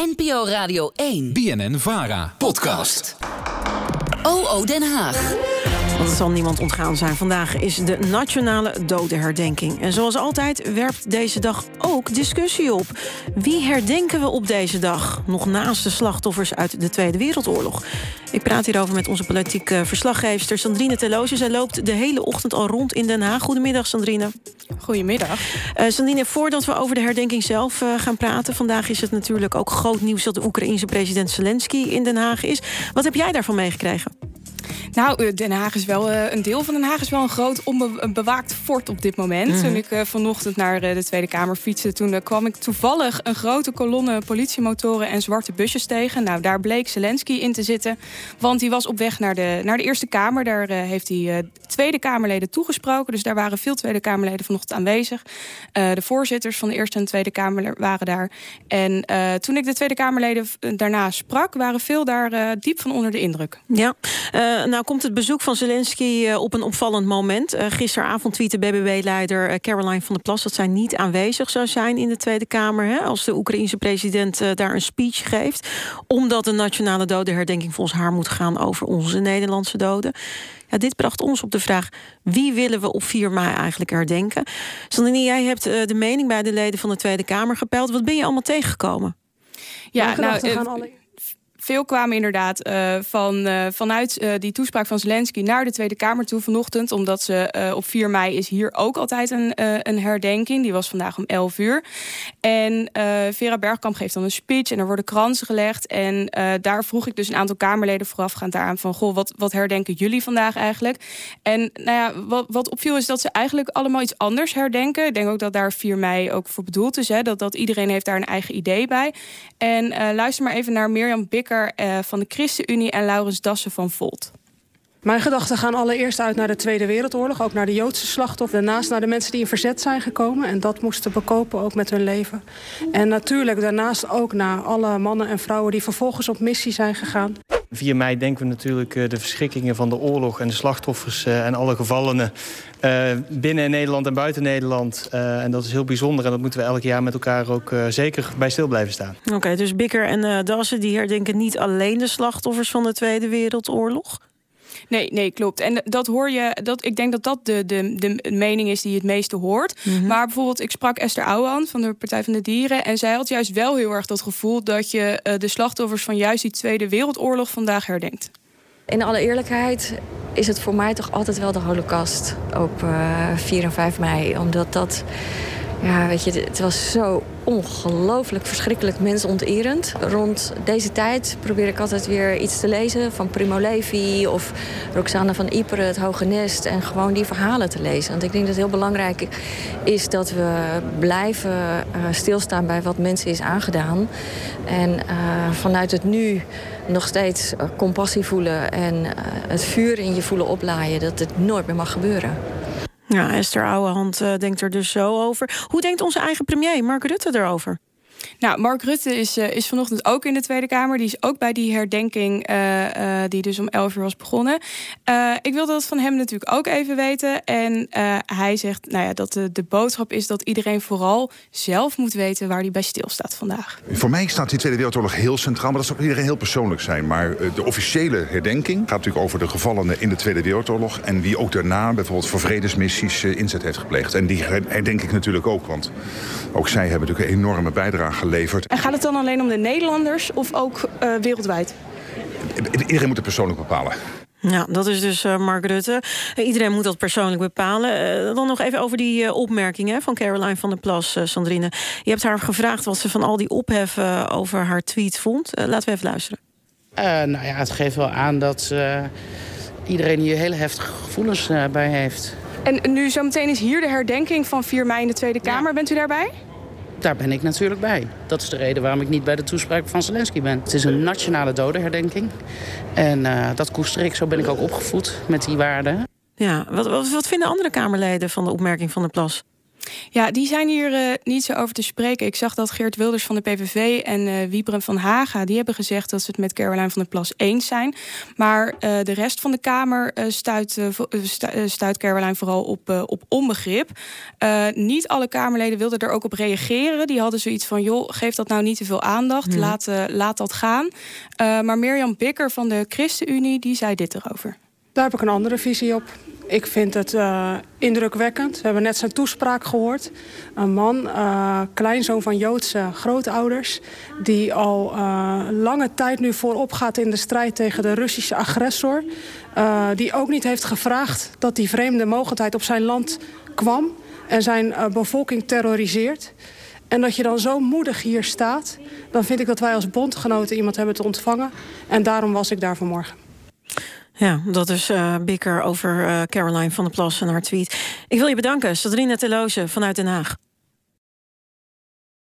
NPO Radio 1. BNN Vara. Podcast. OO Den Haag. Het zal niemand ontgaan zijn. Vandaag is de Nationale Dodenherdenking. En zoals altijd werpt deze dag ook discussie op. Wie herdenken we op deze dag? Nog naast de slachtoffers uit de Tweede Wereldoorlog. Ik praat hierover met onze politieke verslaggever Sandrine Teloze. Zij loopt de hele ochtend al rond in Den Haag. Goedemiddag, Sandrine. Goedemiddag. Uh, Sandrine, voordat we over de herdenking zelf uh, gaan praten... vandaag is het natuurlijk ook groot nieuws... dat de Oekraïense president Zelensky in Den Haag is. Wat heb jij daarvan meegekregen? Nou, eh, Den Haag is wel uh, een deel van Den Haag is wel een groot onbewaakt fort op dit moment. Mhm. Toen ik uh, vanochtend naar de Tweede Kamer fietste, toen kwam ik toevallig een grote kolonne politiemotoren en zwarte busjes tegen. Nou, daar bleek Zelensky in te zitten, want hij was op weg naar de, naar de Eerste Kamer. Daar heeft hij Tweede Kamerleden toegesproken. Dus daar waren veel Tweede Kamerleden vanochtend aanwezig. de voorzitters van de Eerste en Tweede Kamer waren daar. En toen ik de Tweede Kamerleden daarna sprak, waren veel daar diep van onder de indruk. Ja, nou komt het bezoek van Zelensky uh, op een opvallend moment. Uh, gisteravond tweette BBB-leider uh, Caroline van der Plas... dat zij niet aanwezig zou zijn in de Tweede Kamer... Hè, als de Oekraïense president daar een speech geeft. Omdat de nationale dodenherdenking volgens haar moet gaan... over onze Nederlandse doden. Ja, dit bracht ons op de vraag... wie willen we op 4 mei eigenlijk herdenken? Sandini, jij hebt de mening bij de leden van de Tweede Kamer gepeild. Wat ben je allemaal tegengekomen? Ja, nou veel kwamen inderdaad uh, van, uh, vanuit uh, die toespraak van Zelensky naar de Tweede Kamer toe vanochtend. Omdat ze op 4 mei is hier ook altijd een, een herdenking. Die was vandaag om 11 uur. En Vera Bergkamp geeft dan een speech en er worden kransen gelegd. En daar vroeg ik dus een aantal Kamerleden voorafgaand daaraan van... goh, wat, wat herdenken jullie vandaag eigenlijk? En nou ja, wat, wat opviel is dat ze eigenlijk allemaal iets anders herdenken. Ik denk ook dat daar 4 mei ook voor bedoeld is. Hè? Dat, dat iedereen heeft daar een eigen idee bij. En luister maar even naar Mirjam Bikker uh, van de ChristenUnie en Laurens Dassen van Volt. Mijn gedachten gaan allereerst uit naar de Tweede Wereldoorlog, ook naar de Joodse slachtoffers. Daarnaast naar de mensen die in verzet zijn gekomen en dat moesten bekopen, ook met hun leven. En natuurlijk daarnaast ook naar alle mannen en vrouwen die vervolgens op missie zijn gegaan. 4 mei denken we natuurlijk de verschrikkingen van de oorlog en de slachtoffers en alle gevallenen uh, binnen Nederland en buiten Nederland. En dat is heel bijzonder en dat moeten we elk jaar met elkaar ook zeker bij stil blijven staan. Oké, dus Bikker en Dassen die herdenken niet alleen de slachtoffers van de Tweede Wereldoorlog? Nee, nee, klopt. En dat hoor je, dat, ik denk dat dat de, de, de mening is die je het meeste hoort. Mm -hmm. Maar bijvoorbeeld, ik sprak Esther Ouwehand van de Partij van de Dieren. En zij had juist wel heel erg dat gevoel dat je uh, de slachtoffers van juist die Tweede Wereldoorlog vandaag herdenkt. In alle eerlijkheid is het voor mij toch altijd wel de holocaust op uh, 4 en 5 mei. Omdat dat, ja, weet je, het was zo ongelooflijk verschrikkelijk mensonterend. Rond deze tijd probeer ik altijd weer iets te lezen van Primo Levi of Roxana van Ypres, Het Hoge Nest. En gewoon die verhalen te lezen. Want ik denk dat het heel belangrijk is dat we blijven uh, stilstaan bij wat mensen is aangedaan. En uh, vanuit het nu nog steeds uh, compassie voelen en het vuur in je voelen oplaaien. Dat het nooit meer mag gebeuren. Ja, Esther Ouwehand uh, denkt er dus zo over. Hoe denkt onze eigen premier, Mark Rutte, erover? Nou, Mark Rutte is, uh, is vanochtend ook in de Tweede Kamer. Die is ook bij die herdenking uh, uh, die dus om 11 uur was begonnen. ik wilde dat van hem natuurlijk ook even weten. En hij zegt nou ja, dat de, de boodschap is dat iedereen vooral zelf moet weten waar hij bij stilstaat vandaag. Voor mij staat die Tweede Wereldoorlog heel centraal, maar dat zal voor iedereen heel persoonlijk zijn. Maar de officiële herdenking gaat natuurlijk over de gevallenen in de Tweede Wereldoorlog. En wie ook daarna bijvoorbeeld voor vredesmissies inzet heeft gepleegd. En die herdenk ik natuurlijk ook, want ook zij hebben natuurlijk een enorme bijdrage geleverd. En gaat het dan alleen om de Nederlanders of ook uh, wereldwijd? Iedereen moet het persoonlijk bepalen. Ja, dat is dus uh, Mark Rutte. Uh, iedereen moet dat persoonlijk bepalen. Uh, dan nog even over die opmerkingen van Caroline van der Plas, Sandrine. Je hebt haar gevraagd wat ze van al die opheffen over haar tweet vond. laten we even luisteren. nou ja, het geeft wel aan dat iedereen hier hele heftige gevoelens bij heeft. En nu zometeen is hier de herdenking van 4 mei in de Tweede Kamer. Ja. Bent u daarbij? Daar ben ik natuurlijk bij. Dat is de reden waarom ik niet bij de toespraak van Zelensky ben. Het is een nationale dodenherdenking. En uh, dat koester ik. Zo ben ik ook opgevoed met die waarden. Ja, wat, wat, wat vinden andere Kamerleden van de opmerking van de Plas? Ja, die zijn hier uh, niet zo over te spreken. Ik zag dat Geert Wilders van de PVV en uh, Wiebren van Haga... die hebben gezegd dat ze het met Caroline van der Plas eens zijn. Maar uh, de rest van de Kamer stuit, stuit Caroline vooral op, op onbegrip. niet alle Kamerleden wilden er ook op reageren. Die hadden zoiets van, joh, geef dat nou niet te veel aandacht. Hmm. Laat, laat dat gaan. maar Mirjam Bikker van de ChristenUnie, die zei dit erover. Daar heb ik een andere visie op. Ik vind het uh, indrukwekkend. We hebben net zijn toespraak gehoord. Een man, uh, kleinzoon van Joodse grootouders... die al uh, lange tijd nu voorop gaat in de strijd tegen de Russische agressor. die ook niet heeft gevraagd dat die vreemde mogendheid op zijn land kwam... en zijn bevolking terroriseert. En dat je dan zo moedig hier staat... dan vind ik dat wij als bondgenoten iemand hebben te ontvangen. En daarom was ik daar vanmorgen. Ja, dat is uh, Bikker over uh, Caroline van der Plas en haar tweet. Ik wil je bedanken, Sadrine Teloze vanuit Den Haag.